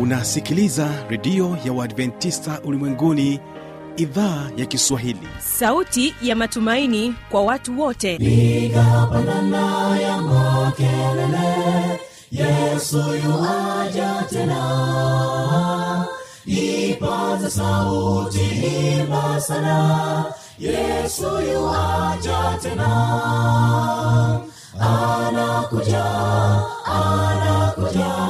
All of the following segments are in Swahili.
unasikiliza redio ya uadventista ulimwenguni idhaa ya kiswahili. Sauti ya matumaini kwa watu wote. Igapanana ya makelele yesu yuaja tena. Ipata sauti imba sana yesu yuaja tena. Anakuja anakuja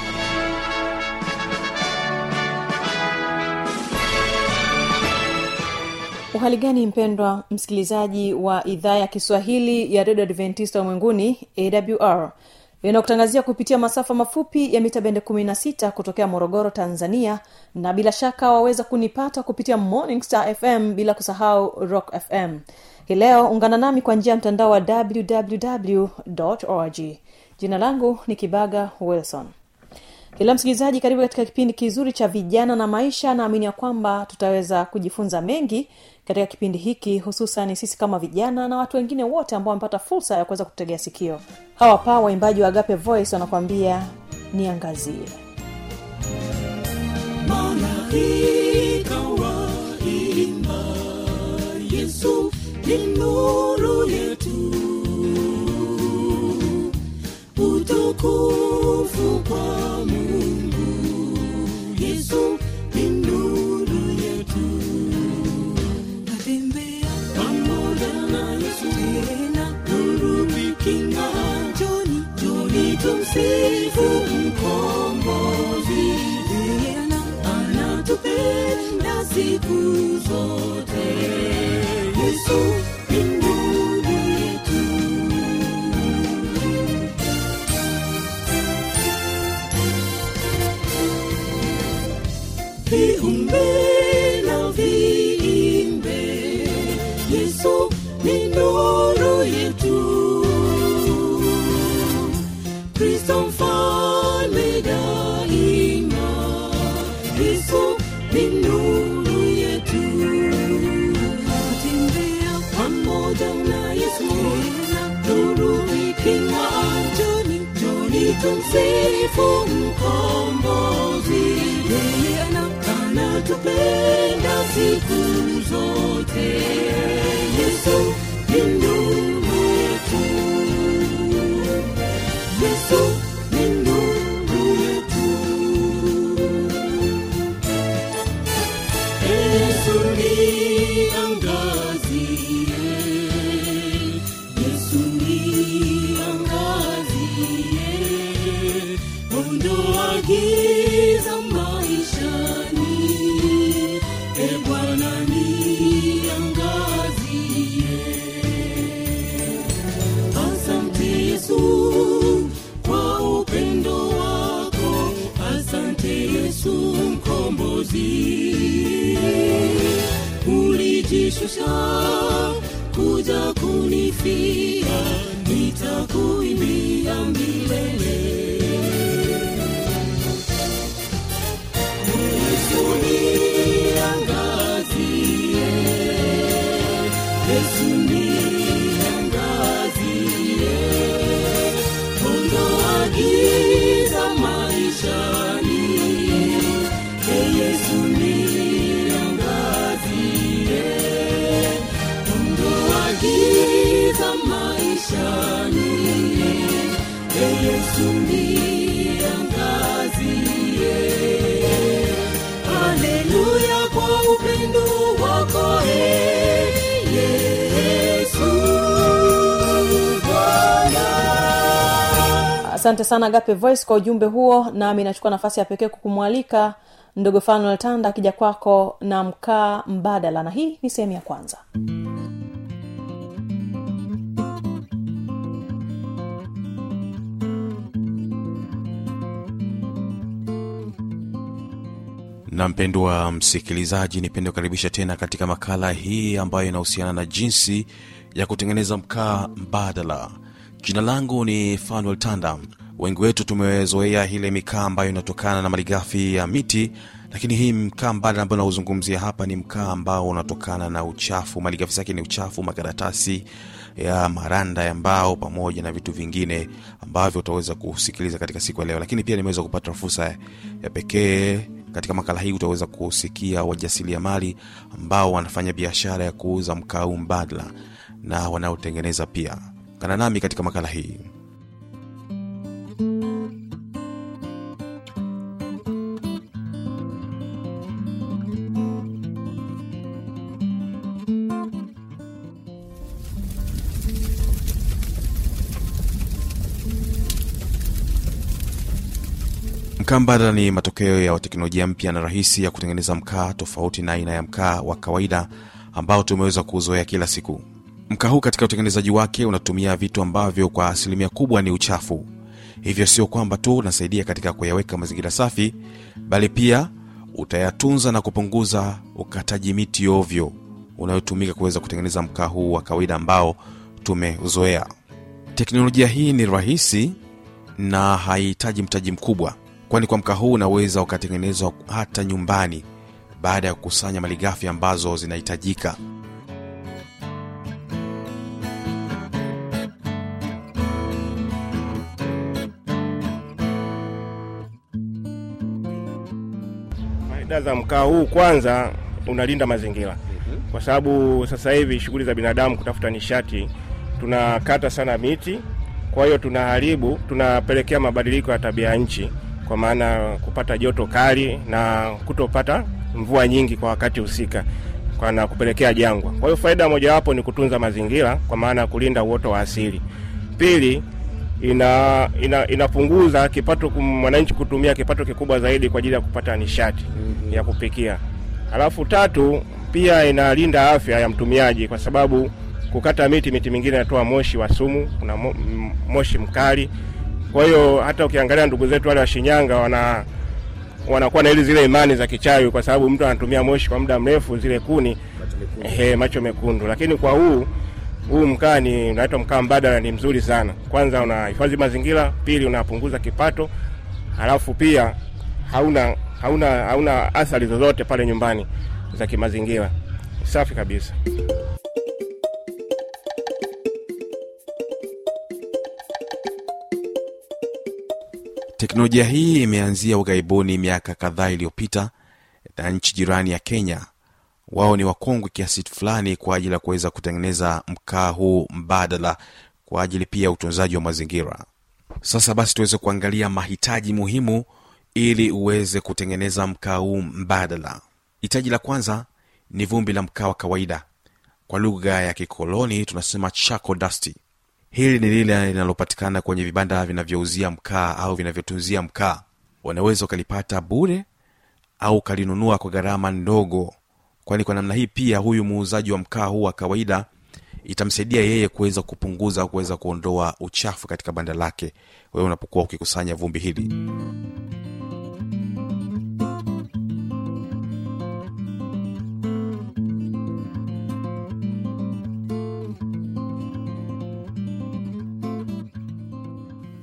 uhali gani mpendwa msikilizaji wa idhaa ya kiswahili ya redio adventista ulimwenguni awr inakutangazia kupitia masafa mafupi ya mita bende 16 kutokea morogoro tanzania na bila shaka waweza kunipata kupitia morning star fm bila kusahau rock fm hii leo ungana nami kwa njia ya mtandao wa www org. Jina langu ni kibaga wilson. Kila msikilizaji karibu katika kipindi kizuri cha vijana na maisha. Naamini ya kwamba tutaweza kujifunza mengi katika kipindi hiki hususan sisi kama vijana na watu wengine wote ambao wamepata fursa ya kuweza kutegea sikio. Hawa pa waimbaji wa agape voice wanakuambia niangazie. Malaika mfalme daima yesu ni nuru yetu. Kutembea pamoja na yesu nuru ikinga joni joni tumsifu mkombozi. Yeye ana- anatupenda siku zote. Yesu ni nuru yesu ulijishusha kuja kunifia nitakuimbia milele asante sana gape voice kwa ujumbe huo. Nami nachukua nafasi ya pekee kukumwalika ndogo fanuel tanda akija kwako na mkaa mbadala. Na hii ni sehemu ya kwanza. Na mpendwa msikilizaji nipende kukaribisha tena katika makala hii ambayo inahusiana na jinsi ya kutengeneza mkaa mbadala jina langu ni fanuel tanda. Wengi wetu tumezoea ile mikaa ambayo inatokana na malighafi ya miti lakini hii mkaa mbadala ambayo nauzungumzia hapa ni mkaa ambao unatokana na uchafu. Malighafi zake ni uchafu makaratasi ya maranda ya mbao pamoja na vitu vingine ambavyo utaweza kusikiliza katika siku ya leo. Lakini pia nimeweza kupata fursa ya pekee katika makala hii utaweza kusikia wajasiriamali ambao wanafanya biashara ya kuuza mkaa mbadala na wanaotengeneza pia kana nami katika makala hii. Mkaa mbadala ni matokeo ya teknolojia mpya na rahisi ya kutengeneza mkaa tofauti na aina ya mkaa wa kawaida ambao tumeweza kuzoea kila siku mkaa huu katika utengenezaji wake unatumia vitu ambavyo kwa asilimia kubwa ni uchafu. Hivyo sio kwamba tu unasaidia katika kuyaweka mazingira safi bali pia utayatunza na kupunguza ukataji miti ovyo unayotumika kuweza kutengeneza mkaa huu wa kawaida ambao tumeuzoea. Teknolojia hii ni rahisi na haihitaji mtaji mkubwa kwani kwa mkaa huu unaweza ukatengenezwa hata nyumbani baada ya kukusanya malighafi ambazo zinahitajika Faida za mkaa huu, kwanza unalinda mazingira, kwa sababu sasa hivi shughuli za binadamu kutafuta nishati, tunakata sana miti, kwa hiyo tunaharibu, tunapelekea mabadiliko ya tabia ya nchi, kwa maana kupata joto kali na kutopata mvua nyingi kwa wakati husika kwa na kupelekea jangwa. Kwa hiyo faida mojawapo ni kutunza mazingira, kwa maana ya kulinda uoto wa asili. Pili, ina, ina inapunguza kipato mwananchi kutumia kipato kikubwa zaidi kwa ajili ya kupata nishati ya kupikia. Alafu tatu, pia inalinda afya ya mtumiaji kwa sababu kukata miti, miti mingine inatoa moshi wa sumu, kuna moshi mkali. Kwa hiyo hata ukiangalia ndugu zetu wale wa Shinyanga wana wanakuwa na ili zile imani za kichawi, kwa sababu mtu anatumia moshi kwa muda mrefu, zile kuni ehe, macho mekundu. Lakini kwa huu huu mkaa ni unaitwa mkaa mbadala, ni mzuri sana. Kwanza unahifadhi mazingira, pili unapunguza kipato, halafu pia hauna hauna hauna athari zozote pale nyumbani za kimazingira. Safi kabisa. teknolojia hii imeanzia ughaibuni miaka kadhaa iliyopita na nchi jirani ya kenya wao ni wakongwe kiasi fulani kwa ajili ya kuweza kutengeneza mkaa huu mbadala kwa ajili pia ya utunzaji wa mazingira. Sasa basi tuweze kuangalia mahitaji muhimu ili uweze kutengeneza mkaa huu mbadala. Hitaji la kwanza ni vumbi la mkaa wa kawaida. Kwa lugha ya kikoloni tunasema chaco dasti hili ni lile linalopatikana kwenye vibanda vinavyouzia mkaa au vinavyotunzia mkaa. Unaweza ukalipata bure au ukalinunua kwa gharama ndogo kwani kwa namna hii pia huyu muuzaji wa mkaa huu wa kawaida itamsaidia yeye kuweza kupunguza au kuweza kuondoa uchafu katika banda lake. Wewe unapokuwa ukikusanya vumbi hili.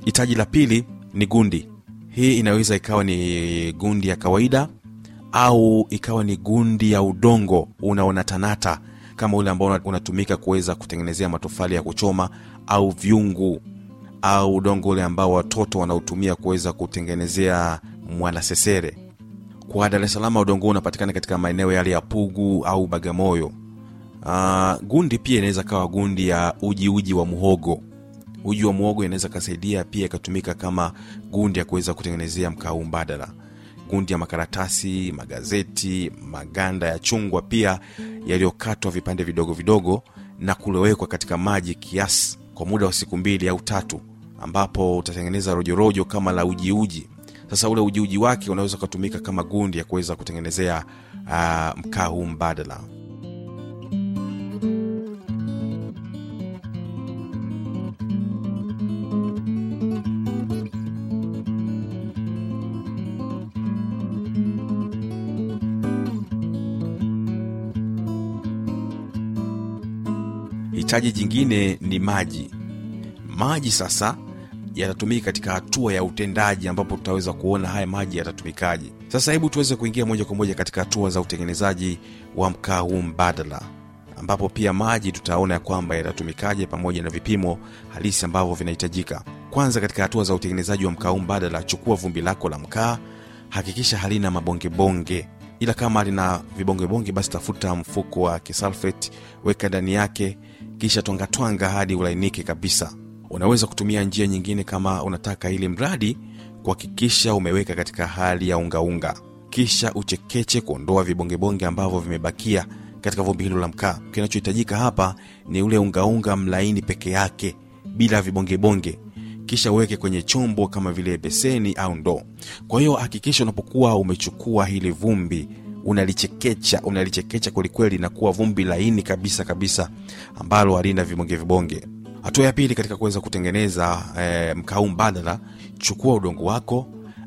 Hitaji la pili ni gundi. Hii inaweza ikawa ni gundi ya kawaida au ikawa ni gundi ya udongo unaonatanata kama ule ambao unatumika kuweza kutengenezea matofali ya kuchoma au vyungu au udongo ule ambao watoto wanautumia kuweza kutengenezea mwanasesere kwa dar es salaam udongo huu unapatikana katika maeneo yale ya pugu au bagamoyo. Uh, gundi pia inaweza kawa gundi ya uji uji wa muhogo. Uji wa muhogo inaweza kasaidia pia ikatumika kama gundi ya kuweza kutengenezea mkaa mbadala gundi ya makaratasi magazeti maganda ya chungwa pia yaliyokatwa vipande vidogo vidogo na kulowekwa katika maji kiasi kwa muda wa siku mbili au tatu ambapo utatengeneza rojorojo kama la ujiuji. Sasa ule ujiuji wake unaweza ukatumika kama gundi ya kuweza kutengenezea uh, mkaa huu mbadala hitaji jingine ni maji. Maji sasa yatatumika katika hatua ya utendaji ambapo tutaweza kuona haya maji yatatumikaje. Sasa hebu tuweze kuingia moja kwa moja katika hatua za utengenezaji wa mkaa huu mbadala ambapo pia maji tutaona ya kwamba yatatumikaje pamoja na vipimo halisi ambavyo vinahitajika. Kwanza katika hatua za utengenezaji wa mkaa huu mbadala chukua vumbi lako la mkaa hakikisha halina mabongebonge. Ila kama lina vibongebonge basi tafuta mfuko wa kisalfet weka ndani yake kisha twangatwanga hadi ulainike kabisa. Unaweza kutumia njia nyingine kama unataka ili mradi kuhakikisha umeweka katika hali ya ungaunga kisha uchekeche kuondoa vibongebonge ambavyo vimebakia katika vumbi hilo la mkaa. Kinachohitajika hapa ni ule ungaunga mlaini peke yake bila vibongebonge. Kisha uweke kwenye chombo kama vile beseni au ndoo. Kwa hiyo hakikisha unapokuwa umechukua hili vumbi unalichekecha unalichekecha kwelikweli na kuwa vumbi laini kabisa kabisa ambalo halina vibonge vibonge. Hatua ya pili katika kuweza kutengeneza e, mkaa mbadala chukua udongo wako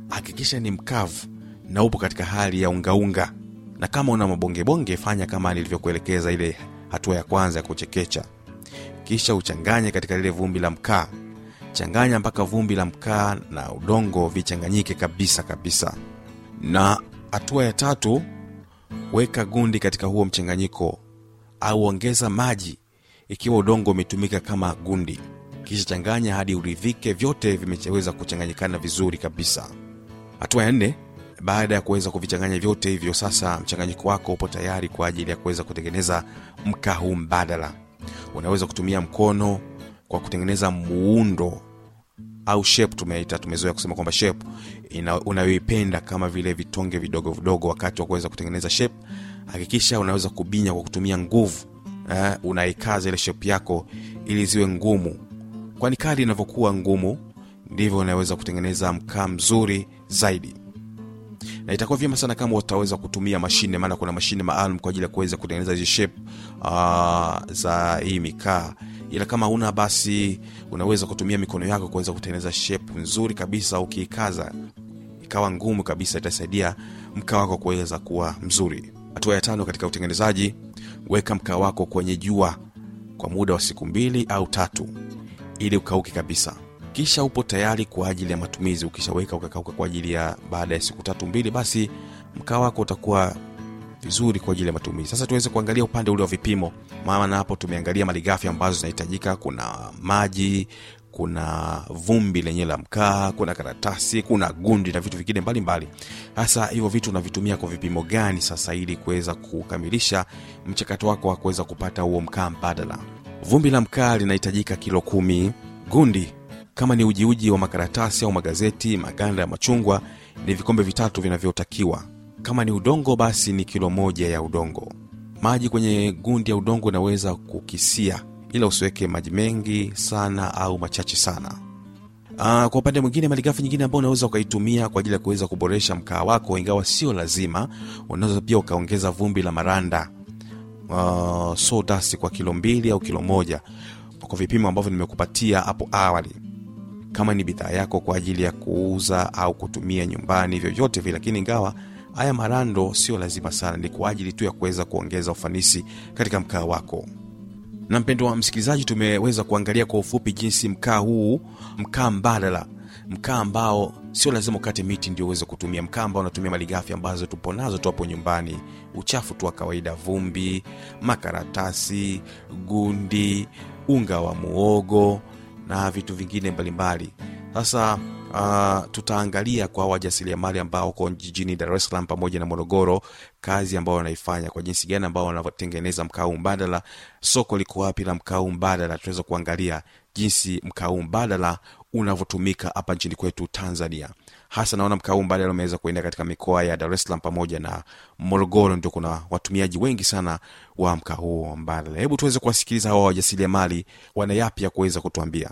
hakikisha ni mkavu na upo katika hali ya ungaunga na kama una mabongebonge fanya kama nilivyokuelekeza ile hatua ya kwanza ya kuchekecha. Kisha uchanganye katika lile vumbi la mkaa. Changanya mpaka vumbi la mkaa na udongo vichanganyike kabisa kabisa. Na hatua ya tatu weka gundi katika huo mchanganyiko au ongeza maji ikiwa udongo umetumika kama gundi. Kisha changanya hadi uridhike vyote vimeweza kuchanganyikana vizuri kabisa. Hatua ya nne baada ya kuweza kuvichanganya vyote hivyo sasa mchanganyiko wako upo tayari kwa ajili ya kuweza kutengeneza mkaa huu mbadala. Unaweza kutumia mkono kwa kutengeneza muundo au shape tumeita tumezoea kusema kwamba shape unayoipenda kama vile vitonge vidogo vidogo wakati wa kuweza kutengeneza shape hakikisha unaweza kubinya kwa kutumia nguvu eh, unaikaza ile shape yako ili ziwe ngumu. Kwani kadi inavyokuwa ngumu ndivyo unaweza kutengeneza mkaa mzuri zaidi. Na itakuwa vyema sana kama utaweza kutumia mashine maana kuna mashine maalum kwa ajili ya kuweza kutengeneza hizi shape uh, za hii mikaa ila kama una basi unaweza kutumia mikono yako kuweza kutengeneza shape nzuri kabisa ukiikaza ikawa ngumu kabisa itasaidia mkaa wako kuweza kuwa mzuri. Hatua ya tano katika utengenezaji weka mkaa wako kwenye jua kwa muda wa siku mbili au tatu ili ukauke kabisa. Kisha upo tayari kwa ajili ya matumizi. Ukishaweka ukakauka kwa ajili ya baada ya siku tatu mbili basi mkaa wako utakuwa vizuri kwa ajili ya matumizi. Sasa tuweze kuangalia upande ule wa vipimo. Maana hapo tumeangalia malighafi ambazo zinahitajika. Kuna maji kuna vumbi lenyewe la mkaa kuna karatasi kuna gundi na vitu vingine mbalimbali. Hasa hivyo vitu unavitumia kwa vipimo gani sasa ili kuweza kukamilisha mchakato wako wa kuweza kupata huo mkaa mbadala? Vumbi la mkaa linahitajika kilo kumi. Gundi kama ni ujiuji wa makaratasi au magazeti maganda ya machungwa ni vikombe vitatu vinavyotakiwa kama ni udongo basi ni kilo moja ya udongo. Maji kwenye gundi ya udongo unaweza kukisia ila usiweke maji mengi sana au machache sana. Aa, kwa upande mwingine malighafi nyingine ambao unaweza ukaitumia kwa ajili ya kuweza kuboresha mkaa wako ingawa sio lazima unaweza pia ukaongeza vumbi la maranda uh, kwa kilo mbili au kilo moja kwa vipimo ambavyo nimekupatia hapo awali. Kama ni bidhaa yako kwa ajili ya kuuza au kutumia nyumbani vyovyote vile lakini ingawa haya marando sio lazima sana ni kwa ajili tu ya kuweza kuongeza ufanisi katika mkaa wako. Na mpendo wa msikilizaji tumeweza kuangalia kwa ufupi jinsi mkaa huu mkaa mbadala mkaa ambao sio lazima ukate miti ndio uweze kutumia mkaa ambao unatumia malighafi ambazo tupo nazo tu nyumbani. Uchafu tu wa kawaida vumbi makaratasi gundi unga wa muogo na vitu vingine mbalimbali. Sasa uh, tutaangalia kwa wajasiriamali ambao uko jijini dar es salaam pamoja na morogoro kazi ambao wanaifanya kwa jinsi gani ambao wanavyotengeneza mkau mbadala soko liko wapi la mkau mbadala. Tunaweza kuangalia jinsi mkau mbadala unavyotumika hapa nchini kwetu tanzania hasa naona mkau mbadala umeweza kuenda katika mikoa ya dar es salaam pamoja na morogoro ndio kuna watumiaji wengi sana wa mkaa huo mbadala hebu tuweze kuwasikiliza hawa wajasiriamali wana yapya kuweza kutuambia.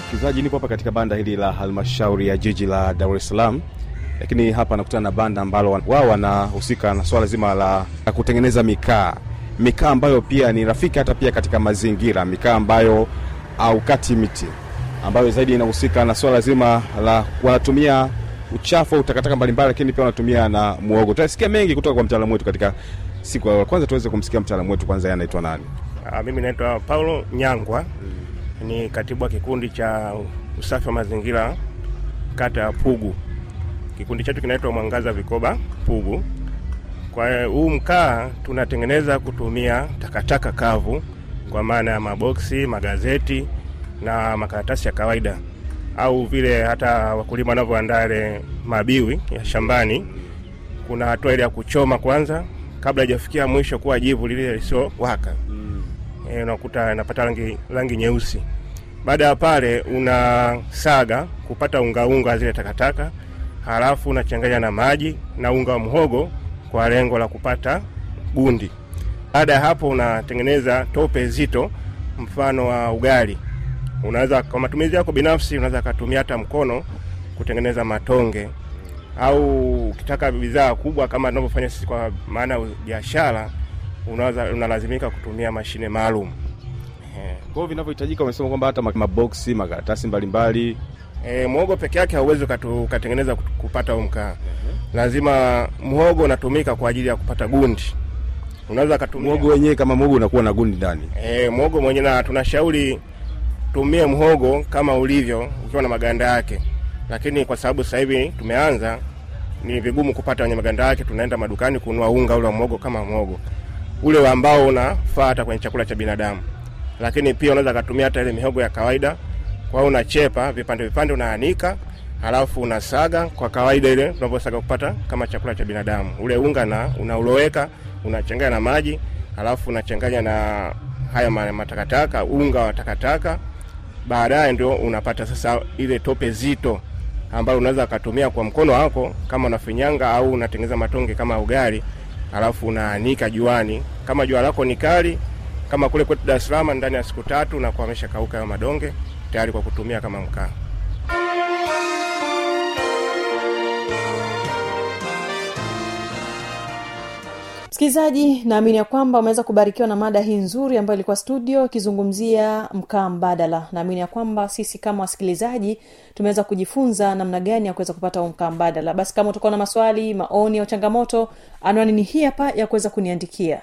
Msikilizaji nipo hapa katika banda hili la halmashauri ya jiji la dar es salaam lakini hapa nakutana na banda ambalo wao wanahusika na swala zima la kutengeneza mikaa mikaa ambayo pia ni rafiki hata pia katika mazingira mikaa ambayo aukati miti ambayo zaidi inahusika na swala zima la wanatumia uchafu au takataka mbalimbali lakini pia wanatumia na muogo. Tutasikia mengi kutoka kwa mtaalamu wetu katika siku ya kwanza tuweze kumsikia mtaalamu wetu kwanza anaitwa nani? Ah, mimi naitwa Paulo Nyangwa, ni katibu wa kikundi cha usafi wa mazingira kata ya Pugu. Kikundi chetu kinaitwa Mwangaza Vikoba Pugu. Kwa huu mkaa tunatengeneza kutumia takataka kavu, kwa maana ya maboksi, magazeti na makaratasi ya kawaida, au vile hata wakulima wanavyoandaa ile mabiwi ya shambani. Kuna hatua ile ya kuchoma kwanza kabla haijafikia mwisho kuwa jivu lile lisiowaka e, unakuta inapata rangi, rangi nyeusi. Baada ya pale unasaga kupata ungaunga zile takataka, halafu unachanganya na maji na unga wa mhogo kwa lengo la kupata gundi. Baada ya hapo unatengeneza tope zito, mfano wa ugali. Unaweza kwa matumizi yako binafsi, unaweza kutumia hata mkono kutengeneza matonge, au ukitaka bidhaa kubwa kama tunavyofanya sisi kwa maana ya biashara, unaweza unalazimika kutumia mashine maalum. kwa hiyo vinavyohitajika umesema kwamba hata maboksi makaratasi mbalimbali E, mhogo peke yake hauwezi ukatengeneza kupata huu mkaa. Lazima mhogo unatumika kwa ajili ya kupata gundi. Unaweza kutumia mhogo wenyewe kama mhogo unakuwa na gundi ndani e, mhogo mwenyewe, na tunashauri tumie mhogo kama ulivyo ukiwa na maganda yake, lakini kwa sababu sasa hivi tumeanza, ni vigumu kupata wenye maganda yake. Tunaenda madukani kununua unga ule wa mhogo kama mhogo ule ambao unafaa hata kwenye chakula cha binadamu, lakini pia unaweza katumia hata ile mihogo ya kawaida. Kwa hiyo unachepa vipande vipande, unaanika halafu unasaga kwa kawaida ile tunavyosaga kupata kama chakula cha binadamu. Ule unga na unauloweka unachanganya na maji, halafu unachanganya na haya matakataka, unga wa takataka. Baadaye ndio unapata sasa ile tope zito ambayo unaweza ukatumia kwa mkono wako kama unafinyanga au unatengeneza matonge kama ugali, halafu unaanika juani. Kama jua lako ni kali kama kule kwetu Dar es ndani ya siku tatu unakuwa ameshakauka hayo madonge tayari kwa kutumia kama mkaa. msikilizaji naamini ya kwamba umeweza kubarikiwa na mada hii nzuri ambayo ilikuwa studio ikizungumzia mkaa mbadala. Naamini ya kwamba sisi kama wasikilizaji tumeweza kujifunza namna gani ya kuweza kupata huu mkaa mbadala. Basi kama utakuwa na maswali maoni au changamoto anwani ni hii hapa ya kuweza kuniandikia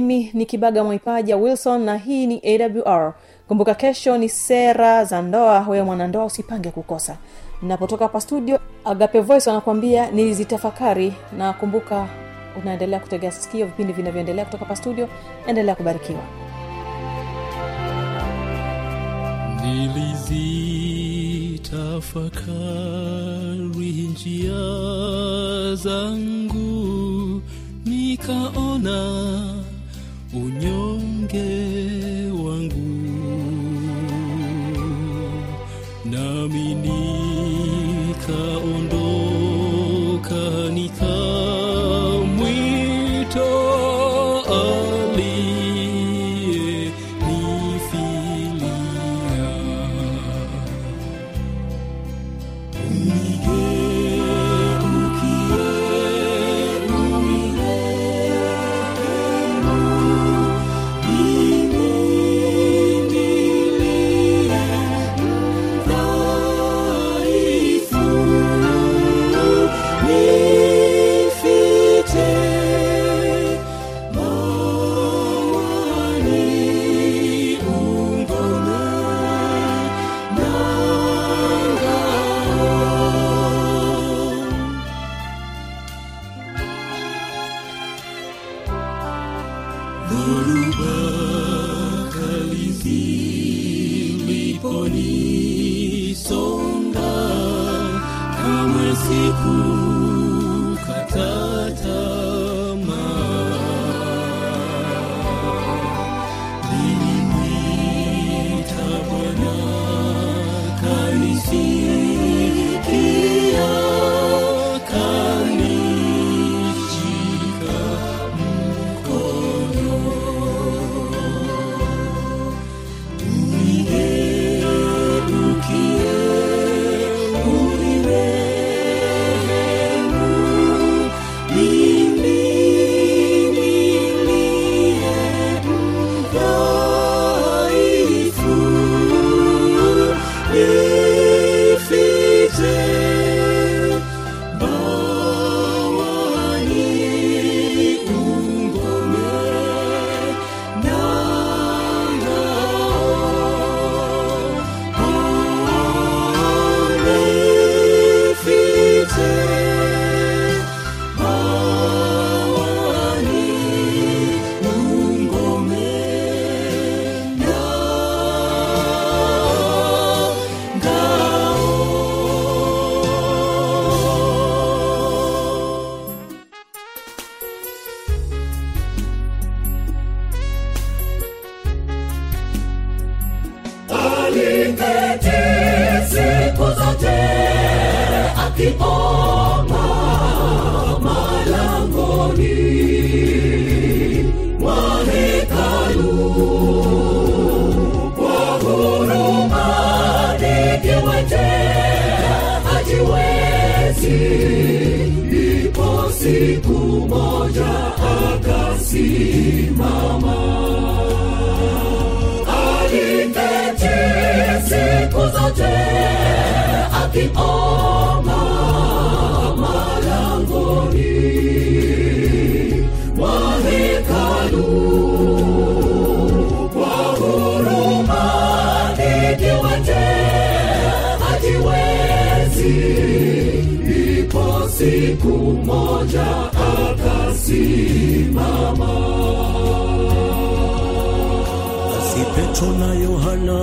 mimi ni kibaga mwaipaja wilson na hii ni awr kumbuka kesho ni sera za ndoa. Wewe mwanandoa usipange kukosa. Napotoka hapa studio agape voice wanakuambia nilizitafakari. Na kumbuka unaendelea kutegea sikio vipindi vinavyoendelea kutoka hapa studio. Endelea kubarikiwa. Nilizitafakari njia zangu nikaona unyonge wangu nami nikaondoka nikamwita ziliponisonga siku moja akasimama. Aliketi siku zote akiomba siku moja akasimama. Basi petro na yohana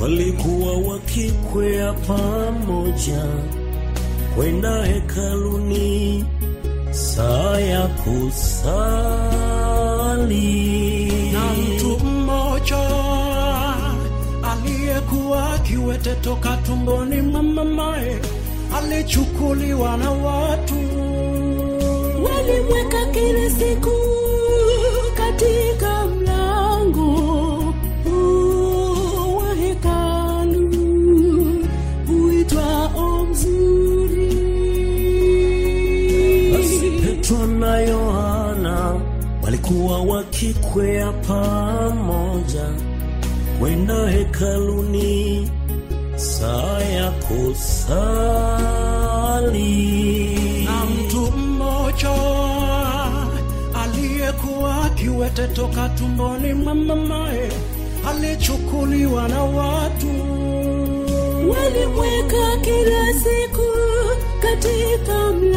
walikuwa wakikwea pamoja kwenda hekaluni saa ya kusali. Na mtu mmoja aliyekuwa kiwete toka tumboni mwa mamaye alichukuliwa na watu. Walimweka kila siku katika mlango wa hekalu. Uitwao mzuri basi petro na yohana walikuwa wakikwea pamoja kwenda hekaluni saa ya kusali. Na mtu mmoja aliyekuwa kiwete toka tumboni mwa mamaye alichukuliwa na watu. Walimweka kila siku katika mlango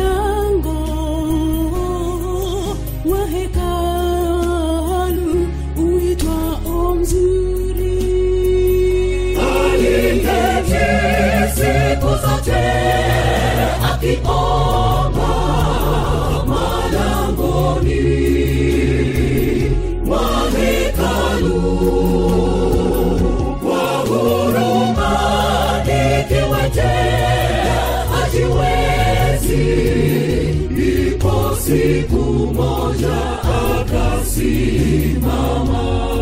aliketi siku zote akiomba malangoni mwa hekalu kwa huruma nikiwete hajiwezi ipo siku moja akasimama aliketi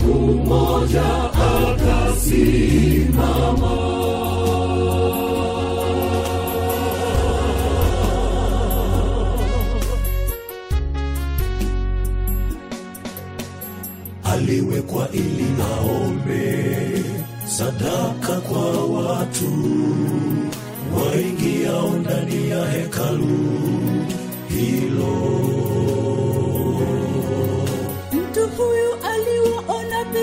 siku moja akasimama aliwekwa ili aombe sadaka kwa watu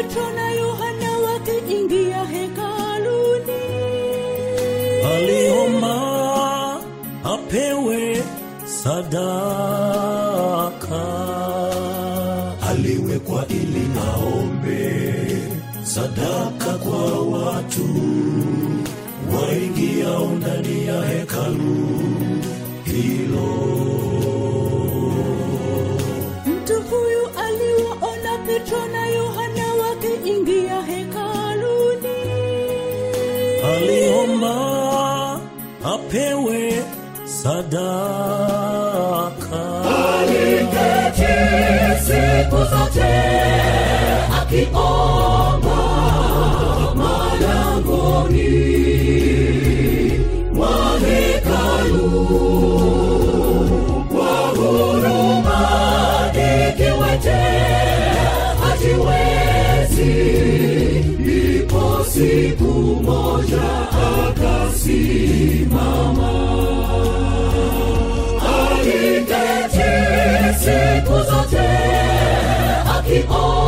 petro na yohana wakiingia hekaluni. Aliomba apewe sadaka. Aliwekwa ili aombe sadaka kwa watu. Waingiao ndani ya hekalu hilo. Mtu huyu aliwaona petro apewe sadaka. Siku zote akiomba the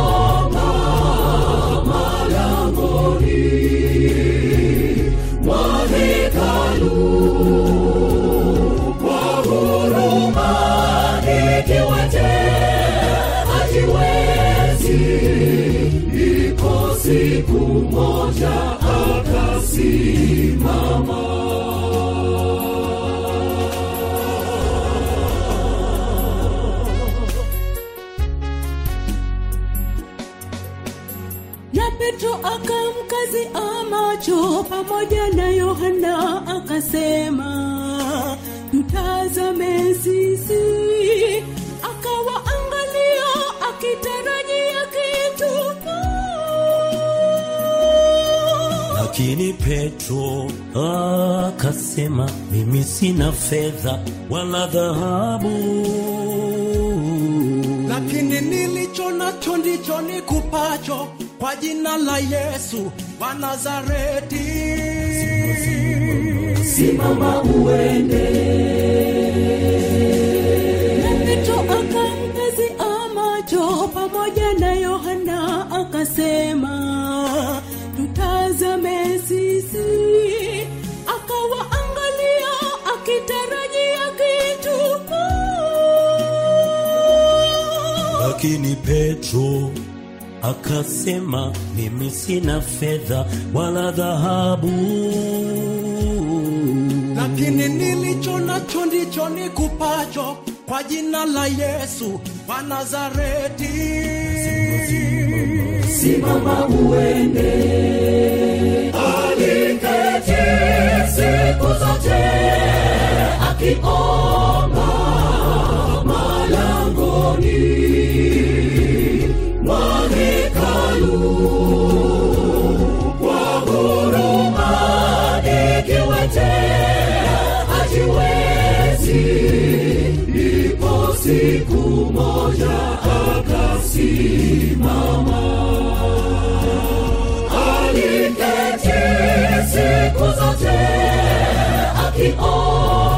macho pamoja na yohana akasema tutazame sisi. Akawaangalia akitarajia kitu. Lakini petro akasema mimi sina fedha wala dhahabu. Lakini nilicho nacho ndicho nikupacho kwa jina la yesu wa nazareti. Simama uende. Na petro akangazia macho pamoja na yohana akasema tutazame sisi. Akawaangalia akitarajia kitu lakini petro akasema mimi sina fedha wala dhahabu. Lakini nilicho nacho ndicho nikupacho kwa jina la yesu wa nazareti. Simama uende. Aliketi siku zote akiomba siku moja akasimama aliketi siku zote akiona